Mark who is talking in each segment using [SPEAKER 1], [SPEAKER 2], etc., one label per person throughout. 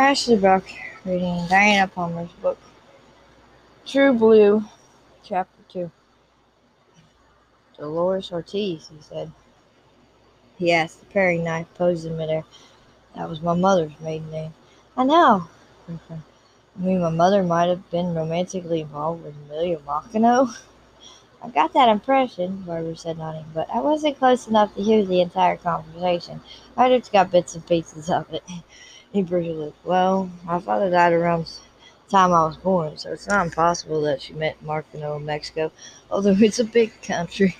[SPEAKER 1] Ashley Buck reading Diana Palmer's book, True Blue, Chapter 2. Dolores Ortiz, he said. Yes, the paring knife posed in midair. That was my mother's maiden name. I know. I mean, my mother might have been romantically involved with Amelia Machino. I got that impression, Barbara said, nodding, but I wasn't close enough to hear the entire conversation. I just got bits and pieces of it. He briefly Well, my father died around the time I was born, so it's not impossible that she met Marcano in uh, Mexico, although it's a big country.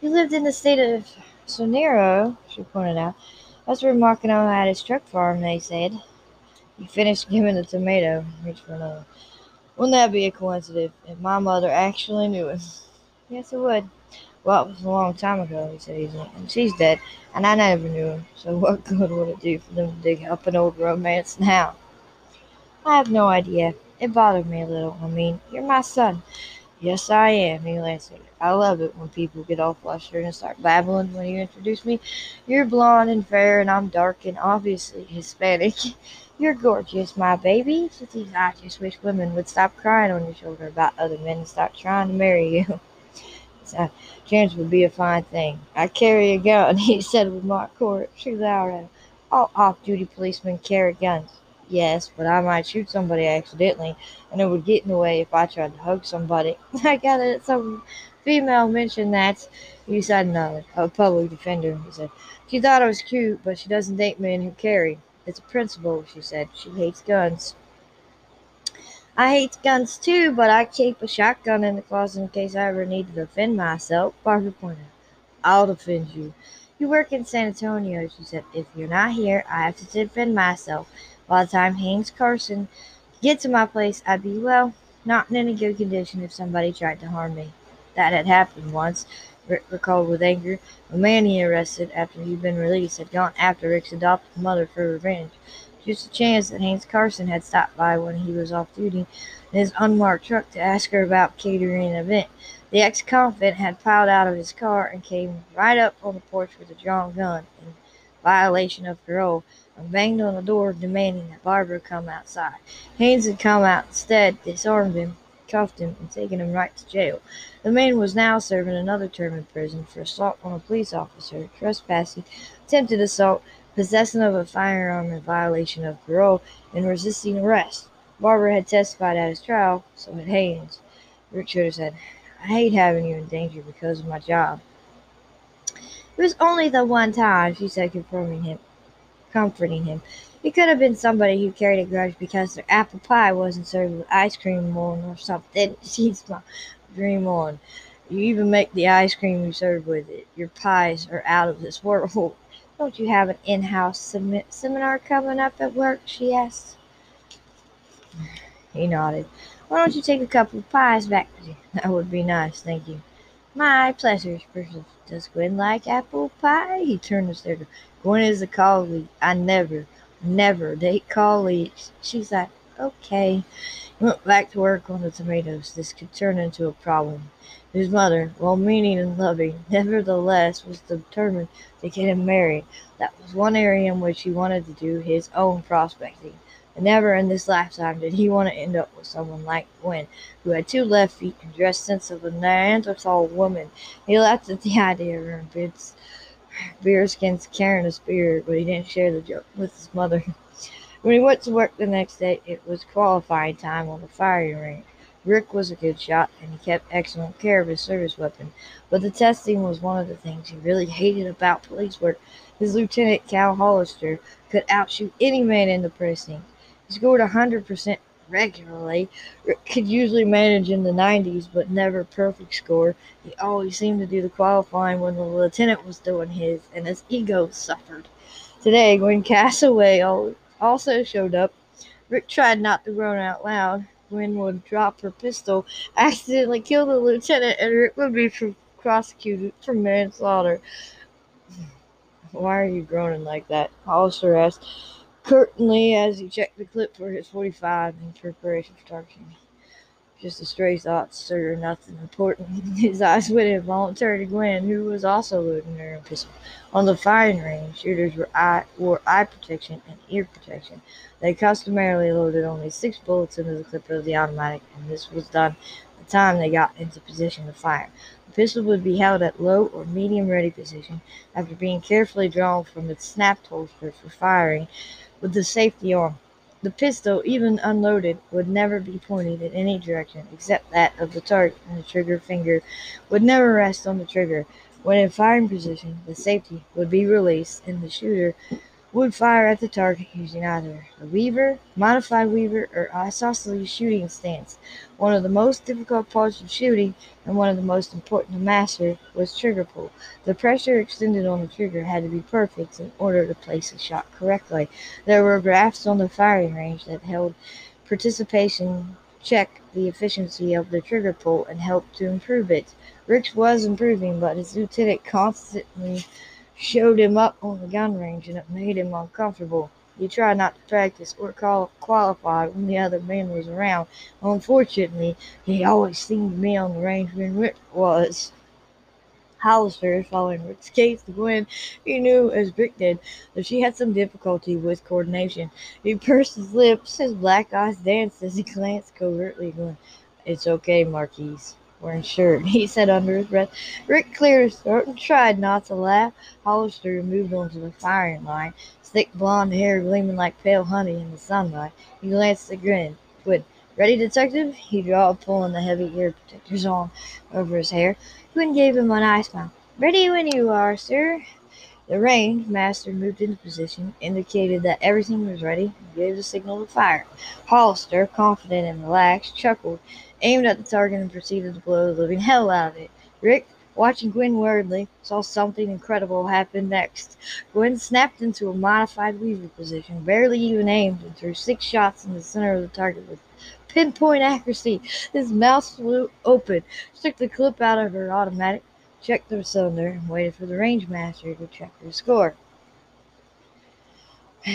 [SPEAKER 1] He lived in the state of Sonora, she pointed out. That's where Marcano had his truck farm, they said. He finished giving the tomato, reached for another. Wouldn't that be a coincidence if my mother actually knew him? Yes, it would. Well, it was a long time ago, he said and she's dead, and I never knew him, so what good would it do for them to dig up an old romance now? I have no idea. It bothered me a little. I mean, you're my son. Yes, I am, he answered. I love it when people get all flustered and start babbling when you introduce me. You're blonde and fair, and I'm dark and obviously Hispanic. You're gorgeous, my baby. I just wish women would stop crying on your shoulder about other men and start trying to marry you. so, chance would be a fine thing. I carry a gun, he said with mock court. She laughed All off-duty policemen carry guns. Yes, but I might shoot somebody accidentally, and it would get in the way if I tried to hug somebody. I got it. Some female mentioned that. You said no, a public defender. He said she thought I was cute, but she doesn't date men who carry. It's a principle, she said. She hates guns. I hate guns too, but I keep a shotgun in the closet in case I ever need to defend myself. Barbara pointed I'll defend you. You work in San Antonio, she said. If you're not here, I have to defend myself. By the time Hayes Carson gets to my place, I'd be, well, not in any good condition if somebody tried to harm me. That had happened once, Rick recalled with anger. A man he arrested after he'd been released had gone after Rick's adopted mother for revenge. Just a chance that Hayes Carson had stopped by when he was off duty in his unmarked truck to ask her about catering an event. The ex-convict had piled out of his car and came right up on the porch with a drawn gun in violation of parole and banged on the door demanding that Barbara come outside. Hayes had come out instead, disarmed him, cuffed him, and taken him right to jail. The man was now serving another term in prison for assault on a police officer, trespassing, attempted assault, possession of a firearm in violation of parole, and resisting arrest. Barbara had testified at his trial, so had Hayes. Shooter said, I hate having you in danger because of my job. It was only the one time, she said, confirming him, comforting him. It could have been somebody who carried a grudge because their apple pie wasn't served with ice cream on or something. She's my dream on. You even make the ice cream you serve with it. Your pies are out of this world. Don't you have an in-house sem- seminar coming up at work? She asked. He nodded. Why don't you take a couple of pies back? That would be nice, thank you. My pleasure, Does Gwen like apple pie? He turned to stare. Gwen is a colleague. I never, never date colleagues. She's like, okay. He went back to work on the tomatoes. This could turn into a problem. His mother, well meaning and loving, nevertheless was determined to get him married. That was one area in which he wanted to do his own prospecting. And never in this lifetime did he want to end up with someone like Gwen, who had two left feet and dressed sense of a Neanderthal woman. He laughed at the idea of her in bearskins carrying a spear, but he didn't share the joke with his mother. When he went to work the next day, it was qualifying time on the firing range. Rick was a good shot, and he kept excellent care of his service weapon, but the testing was one of the things he really hated about police work. His lieutenant, Cal Hollister, could outshoot any man in the precinct. He scored a 100% regularly. Rick could usually manage in the 90s, but never perfect score. He always seemed to do the qualifying when the lieutenant was doing his, and his ego suffered. Today, when Cassaway also showed up, Rick tried not to groan out loud. Gwen would drop her pistol, accidentally kill the lieutenant, and Rick would be prosecuted for manslaughter. Why are you groaning like that? Hollister asked curtly as he checked the clip for his 45 in preparation for targeting. Just a stray thought, sir, nothing important. His eyes went involuntarily to Gwen, who was also loading her own pistol. On the firing range, shooters were eye, wore eye protection and ear protection. They customarily loaded only six bullets into the clip of the automatic, and this was done the time they got into position to fire. The pistol would be held at low or medium ready position after being carefully drawn from its snapped holster for firing with the safety on. The pistol, even unloaded, would never be pointed in any direction except that of the target, and the trigger finger would never rest on the trigger. When in firing position, the safety would be released, and the shooter would fire at the target using either a Weaver, modified Weaver, or isosceles shooting stance. One of the most difficult parts of shooting, and one of the most important to master, was trigger pull. The pressure extended on the trigger had to be perfect in order to place a shot correctly. There were graphs on the firing range that held participation check the efficiency of the trigger pull and helped to improve it. Ricks was improving, but his lieutenant constantly showed him up on the gun range, and it made him uncomfortable. He tried not to practice or call, qualify when the other man was around. Unfortunately, he always seemed to be on the range when Rick was. Hollister, following Rick's case to Gwen, he knew, as Rick did, that she had some difficulty with coordination. He pursed his lips, his black eyes danced as he glanced covertly at Gwen. It's okay, Marquez wearing shirt, he said under his breath. Rick cleared his throat and tried not to laugh. Hollister moved on to the firing line, thick blond hair gleaming like pale honey in the sunlight. He glanced at Grin. Good. Ready, detective? He drawled, pulling the heavy ear protectors on over his hair. Quinn gave him a nice smile. Ready when you are, sir. The range master moved into position, indicated that everything was ready, and gave the signal to fire. Hollister, confident and relaxed, chuckled aimed at the target and proceeded to blow the living hell out of it. Rick, watching Gwen worriedly, saw something incredible happen next. Gwen snapped into a modified weaver position, barely even aimed, and threw six shots in the center of the target with pinpoint accuracy. His mouth flew open, took the clip out of her automatic, checked the cylinder, and waited for the range master to check her score.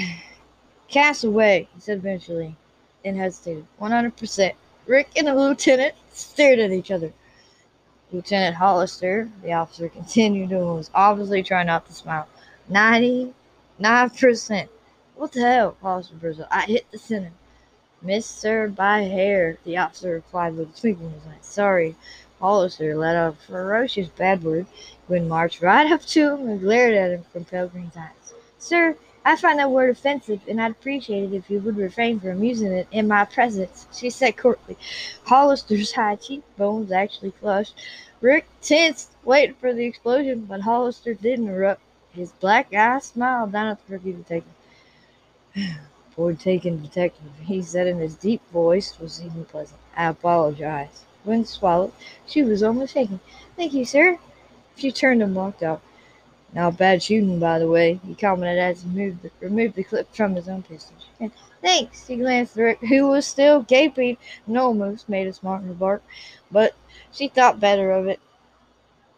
[SPEAKER 1] Cassaway, he said eventually, and hesitated. 100%. Rick and the lieutenant stared at each other. Lieutenant Hollister, the officer continued and was obviously trying not to smile. Ninety-nine percent. What the hell? Hollister burst I hit the center. Missed, sir, by hair, the officer replied with a twinkle in his eye. Sorry. Hollister let out a ferocious bad word. Gwen marched right up to him and glared at him from pale green eyes. Sir, I find that word offensive, and I'd appreciate it if you would refrain from using it in my presence, she said courtly. Hollister's high cheekbones actually flushed. Rick tensed, waiting for the explosion, but Hollister didn't erupt. His black eyes smiled down at the rookie detective. Poor taken detective, he said in his deep voice, was even pleasant. I apologize. Gwen swallowed. She was almost shaking. Thank you, sir. She turned and walked out. Not bad shooting, by the way, he commented as he moved the, removed the clip from his own pistol. And thanks, he glanced at Rick, who was still gaping and almost made a smart remark, but she thought better of it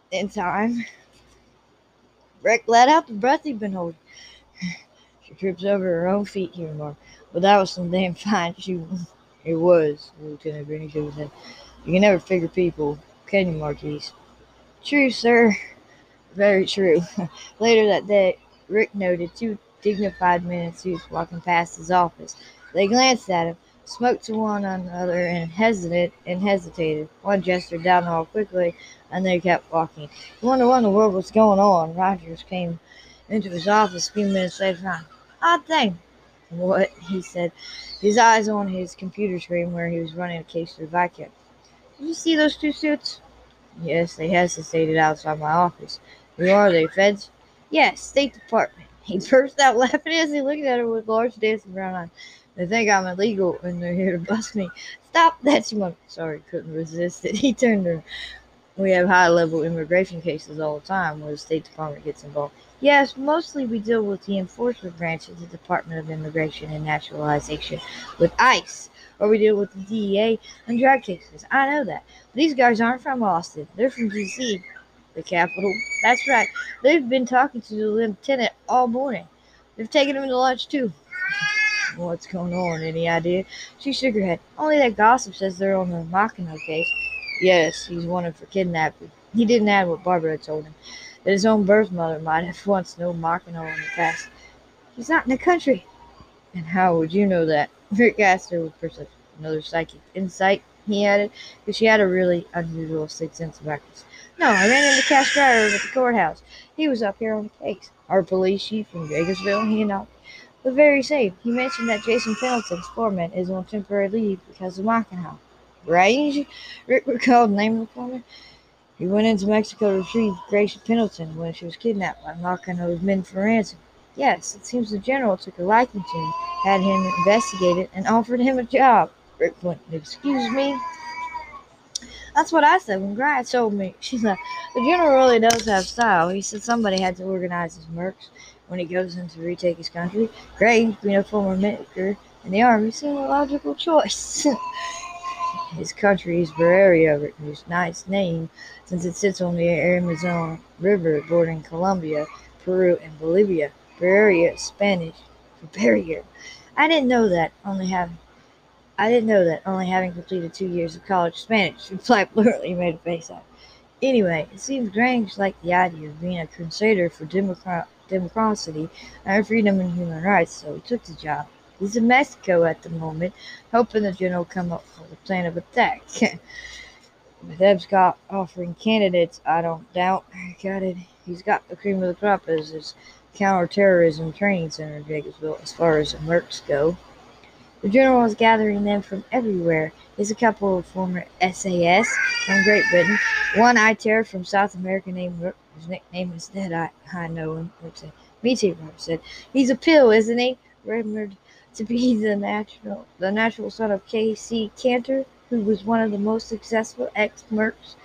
[SPEAKER 1] in time. Rick let out the breath he'd been holding. she trips over her own feet, he remarked. But that was some damn fine shooting. It was, Lieutenant Greeny said. You can never figure people, can you, Marquez? True, sir. Very true. Later that day, Rick noted two dignified men in suits walking past his office. They glanced at him, smoked to one another, and hesitated and hesitated. One gestured down the hall quickly, and they kept walking. He wondered what in the world was going on. Rogers came into his office a few minutes later. Odd thing. What? he said, his eyes on his computer screen where he was running a case of Vicodin. Did you see those two suits? Yes, they hesitated outside my office. Who are they, feds? Yes, State Department. He burst out laughing as he looked at her with large dancing brown eyes. They think I'm illegal and they're here to bust me. Stop that, you mother. Sorry, couldn't resist it. He turned her. We have high level immigration cases all the time where the State Department gets involved. Yes, mostly we deal with the enforcement branch of the Department of Immigration and Naturalization with ICE, or we deal with the DEA and drug cases. I know that. These guys aren't from Austin, they're from D.C the capital. That's right. They've been talking to the lieutenant all morning. They've taken him to lunch too. what's going on. Any idea? She shook her head. Only that gossip says they're on the Makino case. Yes, he's wanted for kidnapping. He didn't add what Barbara had told him. That his own birth mother might have once known Makino in the past. He's not in the country. And how would you know that? Rick asked her with. Another psychic insight, he added, because she had a really unusual sixth sense of accuracy. No, I ran into Cash Grier at the courthouse. He was up here on the case. Our police chief from Jacobsville, he announced. The very same. He mentioned that Jason Pendleton's foreman is on temporary leave because of Mackinac. Range? Rick recalled the name of the foreman. He went into Mexico to retrieve Grace Pendleton when she was kidnapped by Mackinac's men for ransom. Yes, it seems the general took a liking to him, had him investigated, and offered him a job. Rick went, Excuse me? That's what I said when Grant told me. She's like, the general really does have style. He said somebody had to organize his mercs when he goes in to retake his country. Gray, being a former medic in the army, seemed a logical choice. his country is Barrera, whose nice name since it sits on the Amazon River bordering Colombia, Peru, and Bolivia. Barrera Spanish barrier. I didn't know that, only having I didn't know that, only having completed two years of college Spanish. Replied blurtly, made a face out. Anyway, it seems Grange liked the idea of being a crusader for democracy and freedom and human rights, so he took the job. He's in Mexico at the moment, hoping the general come up with a plan of attack. With Eb Scott offering candidates, I don't doubt. Got it. He's got the cream of the crop as his counterterrorism training center in Jacobsville as far as mercs go. The general was gathering them from everywhere. There's a couple of former SAS from Great Britain, one ITER from South America named Rourke, whose nickname is Dead I, I know him. Rook said, uh, Me too, Robert said. He's a pill, isn't he? Rumored to be the natural the natural son of K.C. Kantor, who was one of the most successful ex-mercs.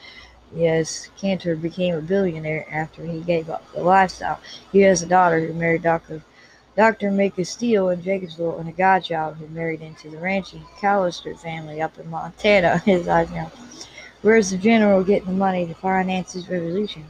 [SPEAKER 1] Yes, Kantor became a billionaire after he gave up the lifestyle. He has a daughter who married Dr. Dr. Micah Steele in Jacobsville and a godchild who married into the ranching Callister family up in Montana. His eyes now. Where's the general getting the money to finance his revolution?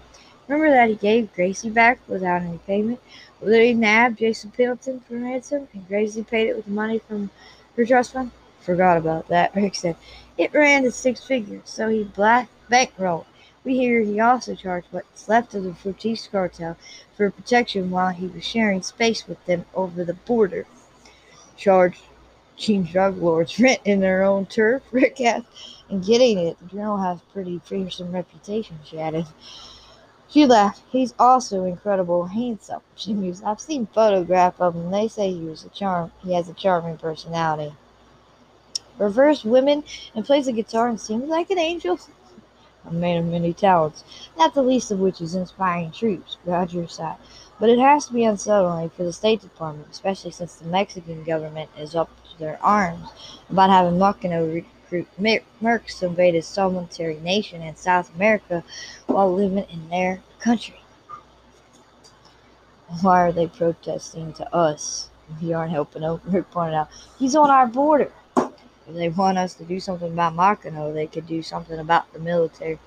[SPEAKER 1] Remember that he gave Gracie back without any payment? Well, he nabbed Jason Pendleton for ransom, and Gracie paid it with money from her trust fund? Forgot about that, Rick said. It ran to six figures, so he black bankrolled. We hear he also charged what's left of the Fortis cartel for protection while he was sharing space with them over the border. Charged teen drug lords renting their own turf, Rick asked, and getting it. The general has pretty fearsome reputation, she added. She laughed. He's also incredible handsome. She mused. I've seen photographs of him. They say he was a charm. He has a charming personality. Reverse women and plays the guitar and sings like an angel. A man of many talents, not the least of which is inspiring troops, Roger sighed. But it has to be unsettling for the State Department, especially since the Mexican government is up to their arms about having Mackinac recruit mercs to invade a solitary nation in South America while living in their country. Why are they protesting to us? We aren't helping them, Rick pointed out. He's on our border. If they want us to do something about Makino, they could do something about the military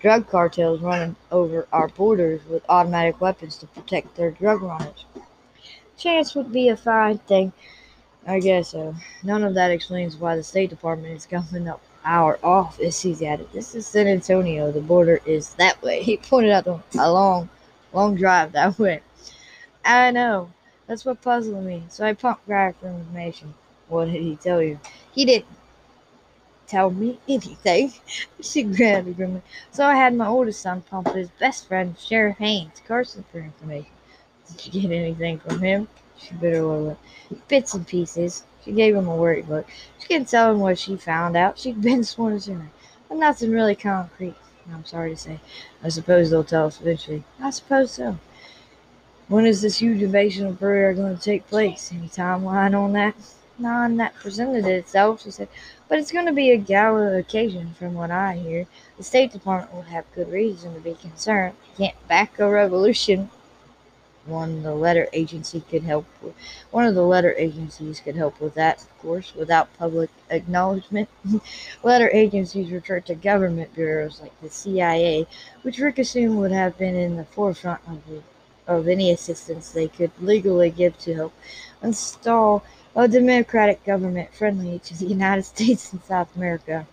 [SPEAKER 1] drug cartels running over our borders with automatic weapons to protect their drug runners. Chance would be a fine thing. I guess so. None of that explains why the State Department is coming up our office, he's added. This is San Antonio. The border is that way. He pointed out a long, long drive that way. I know. That's what puzzled me. So I pumped Guy for information. What did he tell you? He didn't tell me anything. she grinned grimly. So I had my oldest son pump his best friend, Sheriff Hayes, Carson, for information. Did you get anything from him? She bit her lip. Bits and pieces. She gave him a worried look. She couldn't tell him what she found out. She'd been sworn to her. But nothing really concrete. I'm sorry to say. I suppose they'll tell us eventually. I suppose so. When is this huge invasion of Peru going to take place? Any timeline on that? None that presented itself, she said. But it's going to be a gala occasion, from what I hear. The State Department will have good reason to be concerned. You can't back a revolution one the letter agency could help with. One of the letter agencies could help with that, of course, without public acknowledgement. letter agencies refer to government bureaus like the CIA, which Rick assumed would have been in the forefront of the of any assistance they could legally give to help install a democratic government friendly to the United States and South America.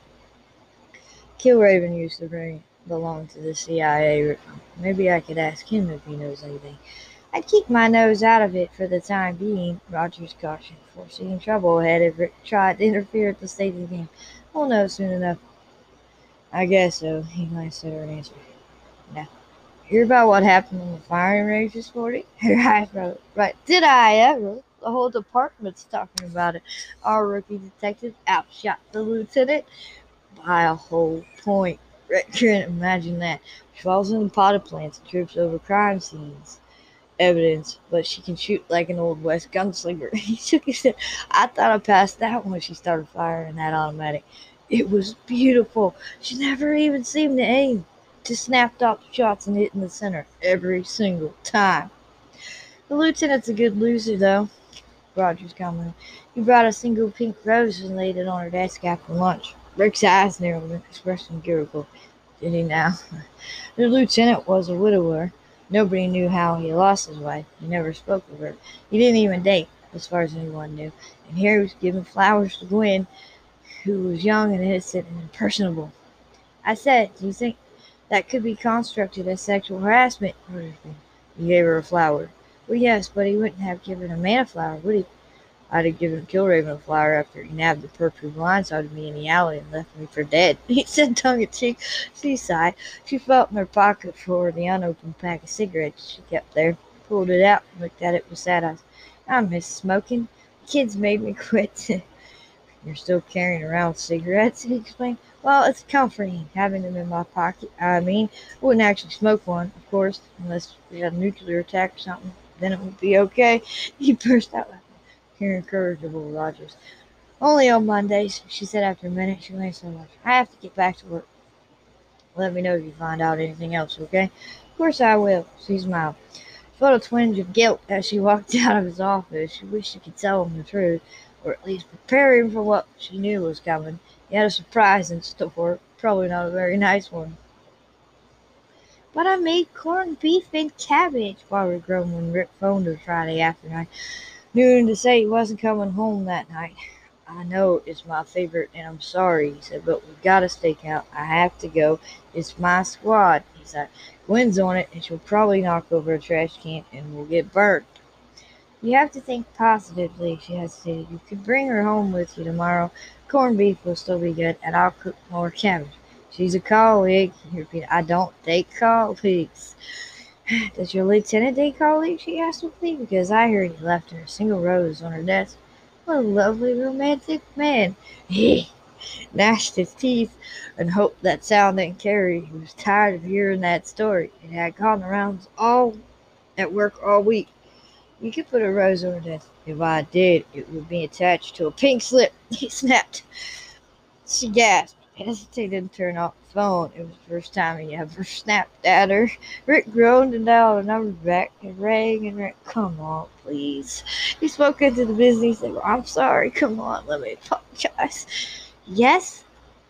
[SPEAKER 1] Kilraven used to belong to the CIA. Maybe I could ask him if he knows anything. I'd keep my nose out of it for the time being, Rogers cautioned, foreseeing trouble ahead if Rick tried to interfere at the state of the game. We'll know soon enough. I guess so, he glanced at her and answered. Now, hear about what happened in the firing range this morning? Her eyes rolled. Right. Did I ever? The whole department's talking about it. Our rookie detective outshot the lieutenant by a whole point. Rick couldn't imagine that. She falls in the potted plants and trips over crime scenes evidence, but she can shoot like an old West gunslinger. he shook his head. I thought I passed that when she started firing that automatic. It was beautiful. She never even seemed to aim. Just snapped off shots and hit in the center every single time. The lieutenant's a good loser, though. Rogers commented. He brought a single pink rose and laid it on her desk after lunch. Rick's eyes narrowed and expression gurgled. Did he now? The lieutenant was a widower Nobody knew how he lost his wife. He never spoke of her. He didn't even date, as far as anyone knew. And here he was giving flowers to Gwen, who was young and innocent and impersonable. I said, Do you think that could be constructed as sexual harassment? He gave her a flower. Well, yes, but he wouldn't have given a man a flower, would he? I'd have given Kilraven a flower after he nabbed the perp who blindsided me in the alley and left me for dead. He said tongue in cheek. She sighed. She felt in her pocket for the unopened pack of cigarettes she kept there, pulled it out, and looked at it with sad eyes. I miss smoking. The kids made me quit. You're still carrying around cigarettes, he explained. Well, it's comforting having them in my pocket. I mean, I wouldn't actually smoke one, of course, unless we had a nuclear attack or something. Then it would be okay. He burst out laughing incorrigible Rogers. Only on Mondays, she said after a minute. She glanced so much. I have to get back to work. Let me know if you find out anything else, okay? Of course I will. She smiled. She felt a twinge of guilt as she walked out of his office. She wished she could tell him the truth, or at least prepare him for what she knew was coming. He had a surprise in store, probably not a very nice one. But I made corned beef and cabbage, Barbara groaned when Rick phoned her Friday afternoon noon to say he wasn't coming home that night. I know it's my favorite and I'm sorry, he said, but we've got a stakeout. I have to go. It's my squad, he said. Gwen's on it and she'll probably knock over a trash can and we'll get burnt. You have to think positively, she hesitated. You could bring her home with you tomorrow. Corned beef will still be good and I'll cook more cabbage. She's a colleague, he repeated. I don't date colleagues. Does your lieutenant date colleagues? she asked me, because I heard he left her a single rose on her desk. What a lovely romantic man. He gnashed his teeth and hoped that sound didn't carry. He was tired of hearing that story. It had gone around all at work all week. You could put a rose on her desk. If I did, it would be attached to a pink slip. He snapped. She gasped hesitated to turn off the phone. It was the first time he ever snapped at her. Rick groaned and dialed a number back and rang and Rick, come on, please. He spoke into the business. Said, I'm sorry. Come on, let me apologize. Yes?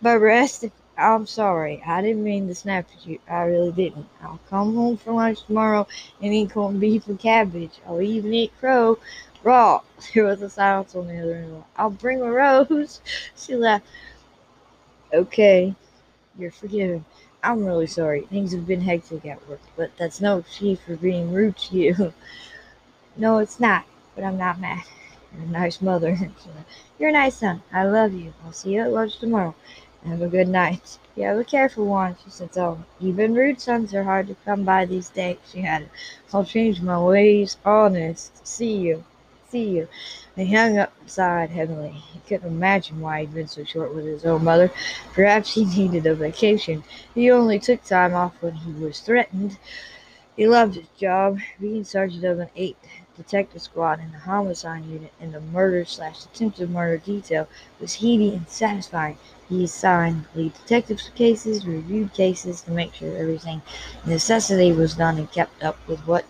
[SPEAKER 1] but rest. I'm sorry. I didn't mean to snap at you. I really didn't. I'll come home for lunch tomorrow and eat corned beef and cabbage. I'll even eat crow raw. There was a silence on the other end. I'll bring a rose. She laughed. Okay, you're forgiven. I'm really sorry. Things have been hectic at work, but that's no excuse for being rude to you. no, it's not, but I'm not mad. You're a nice mother. You're a nice son. I love you. I'll see you at lunch tomorrow. Have a good night. Have a careful one, she said so. Even rude sons are hard to come by these days, she added. I'll change my ways, honest. See you. See you. He hung up sighed heavily. He couldn't imagine why he'd been so short with his own mother. Perhaps he needed a vacation. He only took time off when he was threatened. He loved his job. Being sergeant of an 8th detective squad in the homicide unit in the murder slash attempted murder detail was heady and satisfying. He assigned lead detectives cases, reviewed cases to make sure everything necessity was done and kept up with what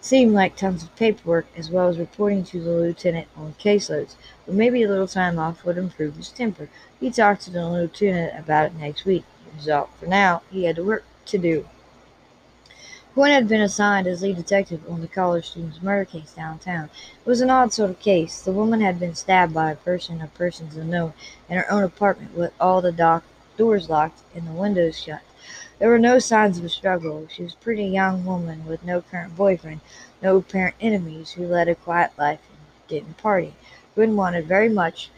[SPEAKER 1] seemed like tons of paperwork, as well as reporting to the lieutenant on caseloads, but maybe a little time off would improve his temper. He talked to the lieutenant about it next week. Result for now, he had work to do. Gwen had been assigned as lead detective on the college student's murder case downtown. It was an odd sort of case. The woman had been stabbed by a person or persons unknown in her own apartment with all the dock doors locked and the windows shut. There were no signs of a struggle. She was a pretty young woman with no current boyfriend, no apparent enemies, who led a quiet life and didn't party. Gwen wanted very much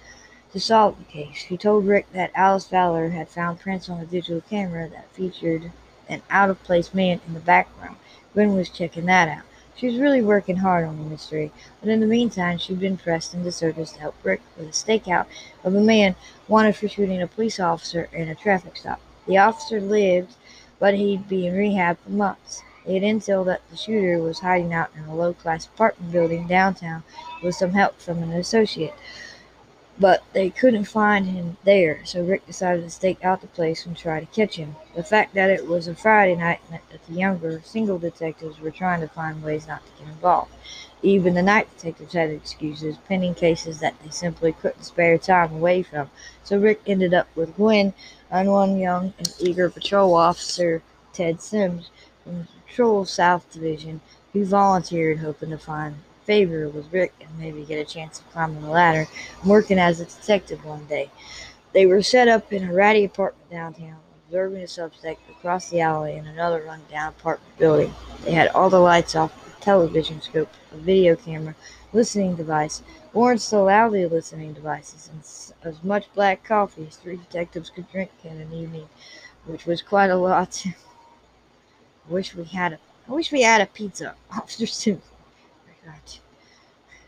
[SPEAKER 1] to solve the case. He told Rick that Alice Fowler had found prints on a digital camera that featured an out of place man in the background. Gwen was checking that out. She was really working hard on the mystery, but in the meantime, she'd been pressed into service to help Rick with a stakeout of a man wanted for shooting a police officer in a traffic stop. The officer lived, but he'd be in rehab for months. They had intel that the shooter was hiding out in a low class apartment building downtown with some help from an associate. But they couldn't find him there, so Rick decided to stake out the place and try to catch him. The fact that it was a Friday night meant that the younger, single detectives were trying to find ways not to get involved. Even the night detectives had excuses, pending cases that they simply couldn't spare time away from. So Rick ended up with Gwen and one young and eager patrol officer, Ted Sims, from the Patrol South Division, who volunteered hoping to find favor with Rick and maybe get a chance of climbing the ladder and working as a detective one day. They were set up in a ratty apartment downtown, observing a suspect across the alley in another rundown apartment building. They had all the lights off, television scope, a video camera, listening device, more still loudly listening devices, and as much black coffee as three detectives could drink in an evening, which was quite a lot. I wish we had a I wish we had a pizza, Officer Simpson.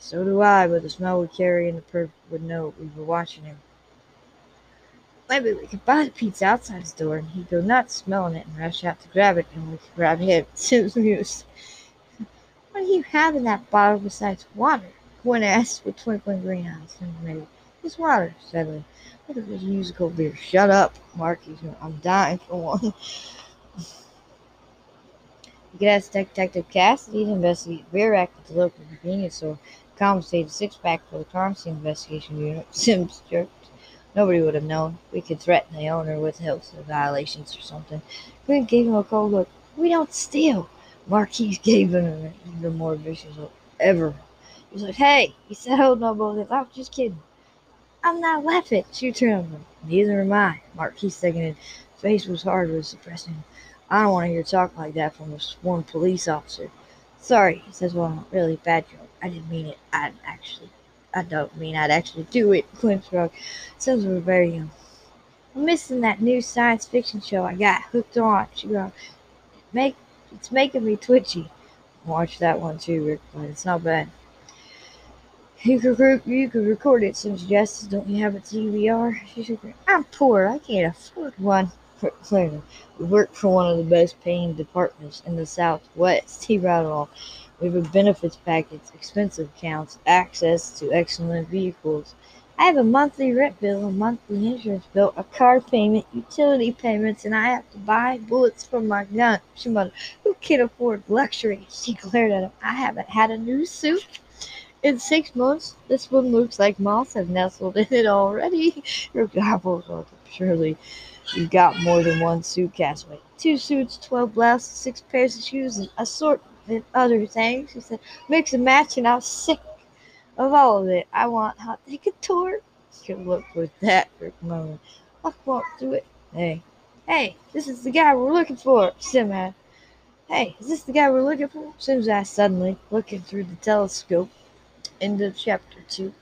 [SPEAKER 1] So do I, but the smell we carry and the perp would know we were watching him. Maybe we could buy the pizza outside his door and he'd go nuts smelling it and rush out to grab it and we could grab him. Sims mused. What do you have in that bottle besides water? Gwen asked with twinkling green eyes. It's water, steadily. Look at this musical beer. Shut up, Marky. I'm dying for one. You could ask Detective Cassidy to investigate rear act at the local convenience store, confiscate a six pack for the scene investigation unit. Sims jerked. Nobody would have known. We could threaten the owner with health violations or something. Gwen gave him a cold look. We don't steal. Marquez gave him even more vicious look. Ever. He was like, hey, he said, hold no bullshit. I was just kidding. I'm not laughing. She turned him. Neither am I. Marquez seconded. Face was hard with suppressing. I don't want to hear talk like that from a sworn police officer. Sorry, he says, well, really bad joke. I didn't mean it. I actually, I don't mean I'd actually do it. Clint shrugged. Since we were very young. I'm missing that new science fiction show I got hooked on. She goes, make, it's making me twitchy. Watch that one too, Rick, but it's not bad. You could, you could record it, Sim suggested. Don't you have a DVR? She said, I'm poor. I can't afford one. Clinton. We work for one of the best paying departments in the Southwest. He rattled. We have a benefits package, expensive accounts, access to excellent vehicles. I have a monthly rent bill, a monthly insurance bill, a car payment, utility payments, and I have to buy bullets for my gun. She muttered, Who can afford luxury? She glared at him. I haven't had a new suit in six months. This one looks like moths have nestled in it already. Your gobbles are surely You've got more than one suit, Cassaway. Two suits, twelve blouses, six pairs of shoes, and assortment other things. He said, mix and match, and I was sick of all of it. I want haute couture. Good look with that for a moment. I won't do it. Hey, hey, this is the guy we're looking for, Sim asked. Hey, is this the guy we're looking for? Sims asked suddenly, looking through the telescope into chapter two.